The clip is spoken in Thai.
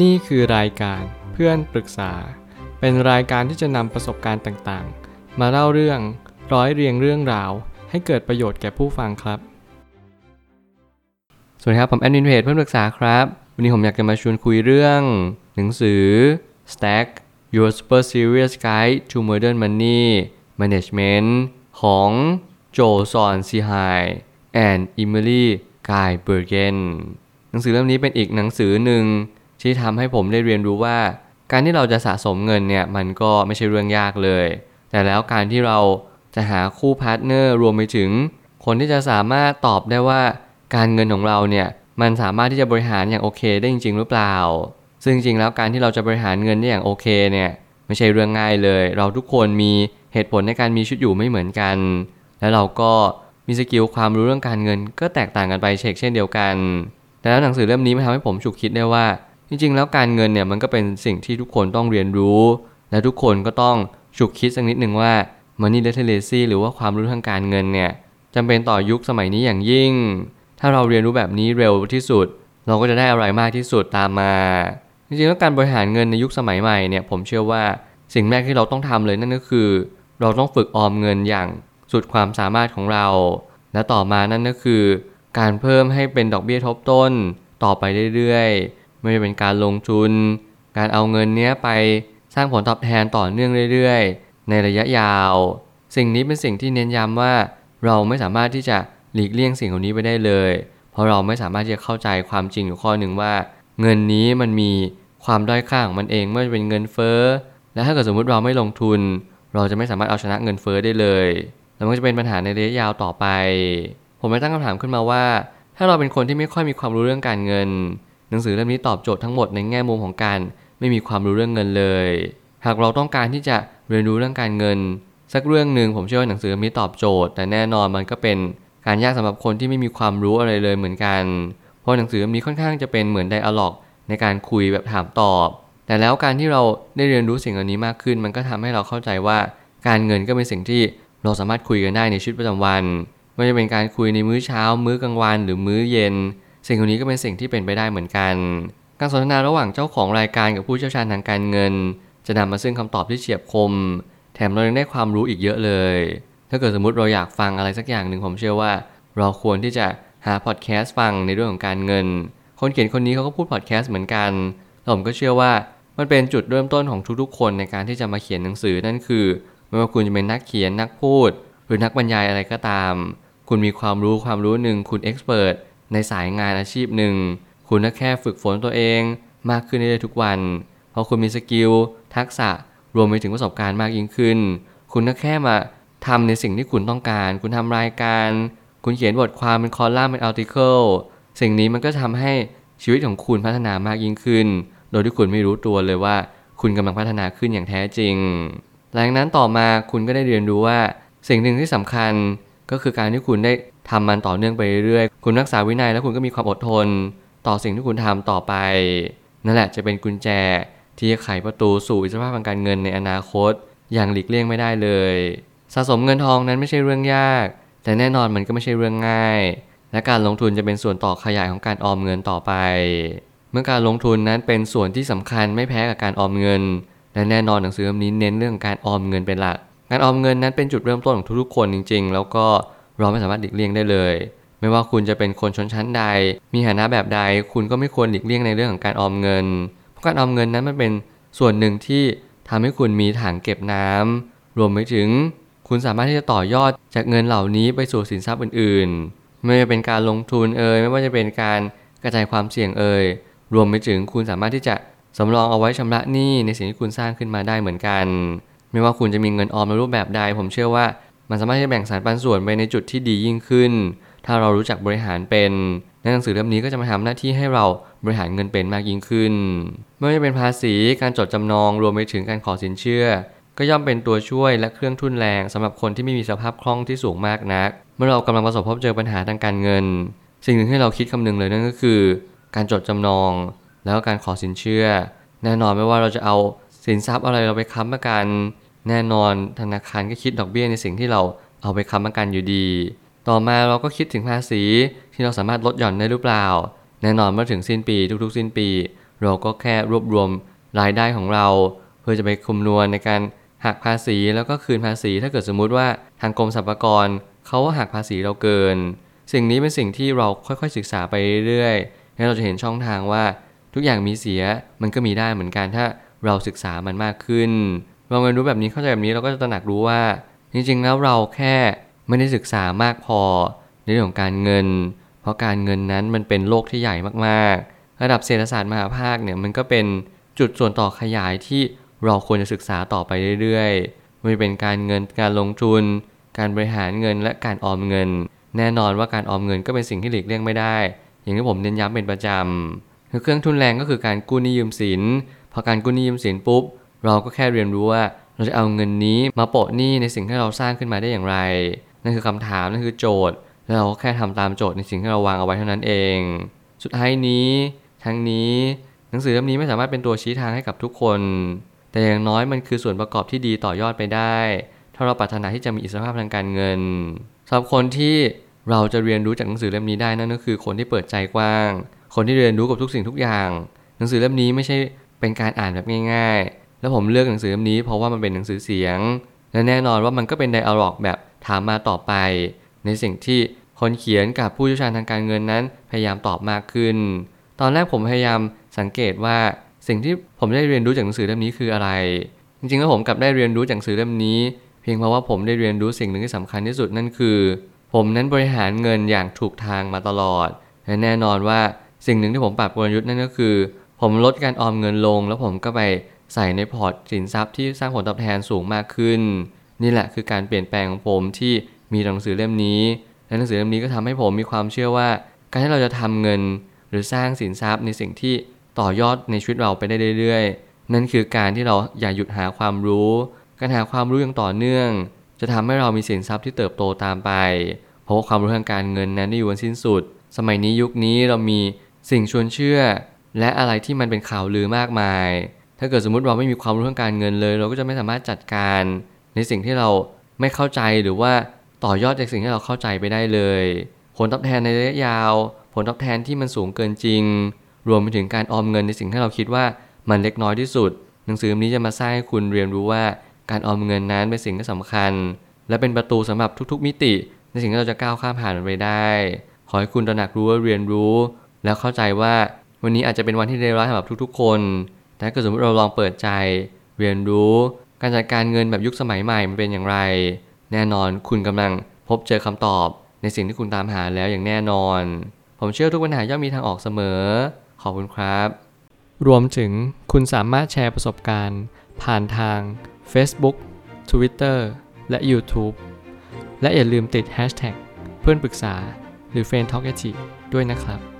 นี่คือรายการเพื่อนปรึกษา เป็นรายการที่จะนำประสบการณ์ต่างๆ มาเล่าเรื่องร้อยเรียงเรื่องราว ให้เกิดประโยชน์แก่ผู้ฟังครับ สวัสดีครับ ผมแอดมินเพจเพื่อนปรึกษาครับ วันนี้ผมอยากจะมาชวนคุยเรื่อง หนังสือ Stacked Your Super Serious Guide to Modern Money Management ของ Joe Saul-Sehy and Emily Guy Birken หนังสือเล่มนี้เป็นอีกหนังสือหนึ่ง ที่ทำให้ผมได้เรียนรู้ว่า การที่เราจะสะสมเงินเนี่ยมันก็ไม่ใช่เรื่องยากเลย แต่แล้วการที่เราจะหาคู่ partner รวมไปถึง คนที่จะสามารถตอบได้ว่าการเงินของเราเนี่ยมันสามารถที่จะบริหารอย่างโอเคได้จริง ๆ หรือเปล่า ซึ่งจริงๆแล้วการที่เราจะบริหารเงินได้อย่างโอเคเนี่ยไม่ใช่เรื่องง่ายเลย เราทุกคนมีเหตุผลในการมีชีวิตอยู่ไม่เหมือนกัน แล้วเราก็มีสกิลความรู้เรื่องการเงิน ก็แตกต่างกันไปเช็คเช่นเดียวกัน แต่แล้วหนังสือเล่มนี้มันทำให้ผมฉุกคิดได้ว่า จริงๆ แล้วการเงินเนี่ยมันก็เป็นสิ่งที่ทุกคนต้องเรียนรู้ และทุกคนก็ต้องฉุกคิดสักนิดหนึ่งว่า money literacy หรือว่าความรู้ทางการเงินเนี่ยจำเป็นต่อยุคสมัยนี้อย่างยิ่ง ถ้าเราเรียนรู้แบบนี้เร็วที่สุด เราก็จะได้อะไรมากที่สุดตามมา จริงๆแล้วการบริหารเงินในยุคสมัยใหม่เนี่ยผมเชื่อว่าสิ่งแรกที่เราต้องทำเลยนั่นก็คือ เราต้องฝึกออมเงินอย่างสุดความสามารถของเรา และต่อมานั่นก็คือ การเพิ่มให้เป็นดอกเบี้ยทบต้น ต่อไปเรื่อยๆ ไม่ว่าเป็นการลงทุน การเอาเงินเนี้ยไปสร้างผลตอบแทนต่อเนื่องเรื่อยๆ ในระยะยาว สิ่งนี้เป็นสิ่งที่เน้นย้ำว่าเราไม่สามารถที่จะหลีกเลี่ยงสิ่งเหล่านี้ไปได้เลย เพราะเราไม่สามารถที่จะเข้าใจความจริงอยู่ข้อหนึ่งว่า เงินนี้มันมีความด้อยค่าของมันเองไม่ว่าจะเป็นเงินเฟ้อ และถ้าเกิดสมมุติเราไม่ลงทุน เราจะไม่สามารถเอาชนะเงินเฟ้อได้เลยแล้วมันจะเป็นปัญหาในระยะยาวต่อไป ผมเลยตั้งคำถามขึ้นมาว่า ถ้าเราเป็นคนที่ไม่ค่อยมีความรู้เรื่องการเงิน หนังสือเล่มนี้ตอบโจทย์ทั้งหมดในแง่มุมของการไม่มีความรู้เรื่องเงินเลย หากเราต้องการที่จะเรียนรู้เรื่องการเงิน สักเรื่องหนึ่งผมเชื่อว่าหนังสือเล่มนี้ตอบโจทย์ แต่แน่นอนมันก็เป็นการยากสำหรับคนที่ไม่มีความรู้อะไรเลยเหมือนกัน เพราะหนังสือเล่มนี้ค่อนข้างจะเป็นเหมือนไดอะล็อกในการคุยแบบถามตอบ แต่แล้วการที่เราได้เรียนรู้สิ่งเหล่านี้มากขึ้น มันก็ทำให้เราเข้าใจว่าการเงินก็เป็นสิ่งที่เราสามารถคุยกันได้ในชีวิตประจำวัน ไม่ว่าจะเป็นการคุยในมื้อเช้า มื้อกลางวัน หรือมื้อเย็น สิ่งเหล่านี้ก็เป็นสิ่งที่เป็นไปได้เหมือนกัน การสนทนาระหว่างเจ้าของรายการกับผู้เชี่ยวชาญทางการเงิน จะนำมาซึ่งคำตอบที่เฉียบคม แถมเรายังได้ความรู้อีกเยอะเลย ถ้าเกิดสมมติเราอยากฟังอะไรสักอย่างหนึ่งผมเชื่อว่า เราควรที่จะหาพอดแคสต์ฟังในเรื่องของการเงิน คนเขียนคนนี้เขาก็พูดพอดแคสต์เหมือนกันผมก็เชื่อว่ามันเป็นจุดเริ่มต้นของทุกๆ คนในการที่จะมาเขียนหนังสือนั่นคือไม่ว่าคุณจะเป็นนักเขียนนักพูด หรือนักบรรยายอะไรก็ตาม คุณมีความรู้ความรู้หนึ่งคุณเอ็กซ์เพรส ในสายงานอาชีพหนึ่ง คุณก็แค่ฝึกฝนตัวเองมากขึ้นเรื่อยๆทุกวัน พอคุณมี skill ทักษะรวมไปถึงประสบการณ์มากยิ่งขึ้น คุณก็แค่มาทำในสิ่งที่คุณต้องการ คุณทำรายการ คุณเขียนบทความเป็นคอลัมน์เป็น article สิ่งนี้มันก็ทำให้ชีวิตของคุณพัฒนามากยิ่งขึ้น โดยที่คุณไม่รู้ตัวเลยว่า คุณกำลังพัฒนาขึ้นอย่างแท้จริง หลังนั้นต่อมาคุณก็ได้เรียนรู้ว่า สิ่งหนึ่งที่สำคัญ ก็คือการที่คุณได้ทำมันต่อเนื่องไปเรื่อยๆ คุณรักษาวินัยแล้วคุณก็มีความอดทน ต่อสิ่งที่คุณทำต่อไป นั่นแหละจะเป็นกุญแจที่จะไขประตูสู่อิสรภาพทางการเงินในอนาคต อย่างหลีกเลี่ยงไม่ได้เลย สะสมเงินทองนั้นไม่ใช่เรื่องยาก แต่แน่นอนมันก็ไม่ใช่เรื่องง่าย และการลงทุนจะเป็นส่วนต่อขยายของการออมเงินต่อไป เมื่อการลงทุนนั้นเป็นส่วนที่สำคัญไม่แพ้กับการออมเงิน และแน่นอนหนังสือเล่มนี้เน้นเรื่องการออมเงินเป็นหลัก การออมเงินนั้นเป็นจุดเริ่มต้นของทุกๆคนจริง ๆ แล้วก็เราไม่สามารถหลีกเลี่ยงได้เลย ไม่ว่าคุณจะเป็นคนชนชั้นใด มีฐานะแบบใด คุณก็ไม่ควรหลีกเลี่ยงในเรื่องของการออมเงิน เพราะการออมเงินนั้นมันเป็นส่วนหนึ่งที่ทำให้คุณมีถังเก็บน้ำรวมไปถึง คุณสามารถที่จะต่อยอดจากเงินเหล่านี้ไปสู่สินทรัพย์อื่นๆ ไม่ว่าจะเป็นการลงทุนเอ่ยไม่ว่าจะเป็นการกระจายความเสี่ยงเอ่ยรวมไปถึงคุณสามารถที่จะสำรองเอาไว้ชำระหนี้ในสิ่งที่คุณสร้างขึ้นมาได้เหมือนกัน ไม่ว่าคุณจะมีเงินออมในรูปแบบใด ผมเชื่อว่ามันสามารถที่จะแบ่งสารปันส่วนไปในจุดที่ดียิ่งขึ้น ถ้าเรารู้จักบริหารเป็นในหนังสือเล่มนี้ก็จะมาทำหน้าที่ให้เราบริหารเงินเป็นมากยิ่งขึ้น ไม่ว่าจะเป็นภาษีการจดจำนองรวมไปถึงการขอสินเชื่อ ก็ย่อมเป็นตัวช่วยและเครื่องทุ่นแรงสำหรับคนที่ไม่มีสภาพคล่องที่สูงมากนัก เมื่อเรากำลังประสบพบเจอปัญหาทางการเงิน สิ่งหนึ่งที่เราคิดคำนึงเลยนั่นก็คือ การจดจำนอง แล้วก็การขอสินเชื่อ แน่นอนไม่ว่าเราจะเอาสินทรัพย์อะไรเราไปค้ำประกัน แน่นอนธนาคารก็คิดดอกเบี้ยในสิ่งที่เราเอาไปค้ำประกันอยู่ดี ต่อมาเราก็คิดถึงภาษีที่เราสามารถลดหย่อนได้หรือเปล่า แน่นอนเมื่อถึงสิ้นปีทุกๆ สิ้นปี เราก็แค่รวบรวมรายได้ของเรา เพื่อจะไปคำนวณในการหักภาษีแล้วก็คืนภาษี ถ้าเกิดสมมุติว่าทางกรมสรรพากรเขาหักภาษีเราเกิน สิ่งนี้เป็นสิ่งที่เราค่อยๆศึกษาไปเรื่อยๆแล้วเราจะเห็นช่องทางว่า ทุกอย่างมีเสียมันก็มีได้เหมือนกันถ้าเราศึกษามันมากขึ้น เราเรียนรู้แบบนี้เข้าใจแบบนี้เราก็จะตระหนักรู้ว่า จริงๆแล้วเราแค่ไม่ได้ศึกษามากพอในเรื่องของการเงิน เพราะการเงินนั้นมันเป็นโลกที่ใหญ่มากๆ ระดับเศรษฐศาสตร์มหาภาคเนี่ยมันก็เป็นจุดส่วนต่อขยายที่เราควรจะศึกษาต่อไปเรื่อยๆไม่เป็นการเงินการลงทุน การบริหารเงินและการออมเงิน แน่นอนว่าการออมเงินก็เป็นสิ่งที่หลีกเลี่ยงไม่ได้ อย่างที่ผมเน้นย้ำเป็นประจำคือเครื่องทุนแรงก็คือการกู้หนี้ยืมสินพอการกู้หนี้ยืมสินปุ๊บ เราก็แค่เรียนรู้ว่าเราจะเอาเงินนี้มาโปะหนี้ในสิ่งที่เราสร้างขึ้นมาได้อย่างไร นั่นคือคำถามนั่นคือโจทย์ แล้วเราก็แค่ทำตามโจทย์ในสิ่งที่เราวางเอาไว้เท่านั้นเอง สุดท้ายนี้ ทั้งนี้ หนังสือเล่มนี้ไม่สามารถเป็นตัวชี้ทางให้กับทุกคน แต่อย่างน้อยมันคือส่วนประกอบที่ดีต่อยอดไปได้ ถ้าเราปรารถนาที่จะมีอิสรภาพทางการเงินสำหรับคนที่เราจะเรียนรู้จากหนังสือเล่มนี้ได้นั่นก็คือคนที่เปิดใจกว้าง คนที่เรียนรู้กับทุกสิ่งทุกอย่าง หนังสือเล่มนี้ไม่ใช่เป็นการอ่านแบบง่ายๆ แล้วผมเลือกหนังสือเล่มนี้เพราะว่ามันเป็นหนังสือเสียง และแน่นอนว่ามันก็เป็นไดอะล็อกแบบถามมาตอบไป ในสิ่งที่คนเขียนกับผู้เชี่ยวชาญทางการเงินนั้น พยายามตอบมากขึ้น ตอนแรกผมพยายามสังเกตว่าสิ่งที่ผมได้เรียนรู้จากหนังสือเล่มนี้คืออะไร จริงๆแล้วผมกลับได้เรียนรู้จากหนังสือเล่มนี้ เพียงเพราะว่าผมได้เรียนรู้สิ่งหนึ่งที่สำคัญที่สุดนั่นคือ ผมนั้นบริหารเงินอย่างถูกทางมาตลอด และแน่นอนว่าสิ่งหนึ่งที่ผมปรับกลยุทธ์นั่นก็คือ ผมลดการออมเงินลง แล้วผมก็ไป ใส่ในพอร์ตสินทรัพย์ที่สร้างผลตอบแทนสูงมากขึ้น นี่แหละคือการเปลี่ยนแปลงของผมที่มีหนังสือเล่มนี้ และหนังสือเล่มนี้ก็ทำให้ผมมีความเชื่อว่า การที่เราจะทำเงิน หรือสร้างสินทรัพย์ในสิ่งที่ต่อยอดในชีวิตเราไปได้เรื่อยๆ นั่นคือการที่เราอย่าหยุดหาความรู้ การหาความรู้อย่างต่อเนื่อง จะทำให้เรามีสินทรัพย์ที่เติบโตตามไป เพราะความรู้ทางการเงินนั้นไม่อยู่ันสิ้นสุด สมัยนี้ยุคนี้เรามีสิ่งชวนเชื่อ และอะไรที่มันเป็นข่าวลือมากมาย ถ้าเกิดสมมติเราไม่มีความรู้ทางการเงินเลย เราก็จะไม่สามารถจัดการในสิ่งที่เราไม่เข้าใจหรือว่าต่อยอดจากสิ่งที่เราเข้าใจไปได้เลย ผลตอบแทนในระยะยาว ผลตอบแทนที่มันสูงเกินจริง รวมไปถึงการออมเงินในสิ่งที่เราคิดว่ามันเล็กน้อยที่สุด หนังสือเล่มนี้จะมาสร้างให้คุณเรียนรู้ว่าการออมเงินนั้นเป็นสิ่งที่สำคัญ และเป็นประตูสำหรับทุกๆ มิติ ในสิ่งที่เราจะก้าวข้ามผ่านไปได้ ขอให้คุณตระหนักรู้ว่าเรียนรู้ แล้วเข้าใจว่าวันนี้อาจจะเป็นวันที่เลวร้ายสำหรับทุกๆ คน แต่กิดสมมติเราลองเปิดใจเรียนรู้ การจัดการเงินแบบยุคสมัยใหม่มันเป็นอย่างไร แน่นอนคุณกำลังพบเจอคำตอบในสิ่งที่คุณตามหาแล้วอย่างแน่นอน ผมเชื่อทุกปัญหาย่อมมีทางออกเสมอ ขอบคุณครับ รวมถึงคุณสามารถแชร์ประสบการณ์ ผ่านทาง Facebook Twitter และ YouTube และอย่าลืมติด Hashtag เพื่อนปรึกษาหรือ f r ร e n d t a l k ด้วยนะครับ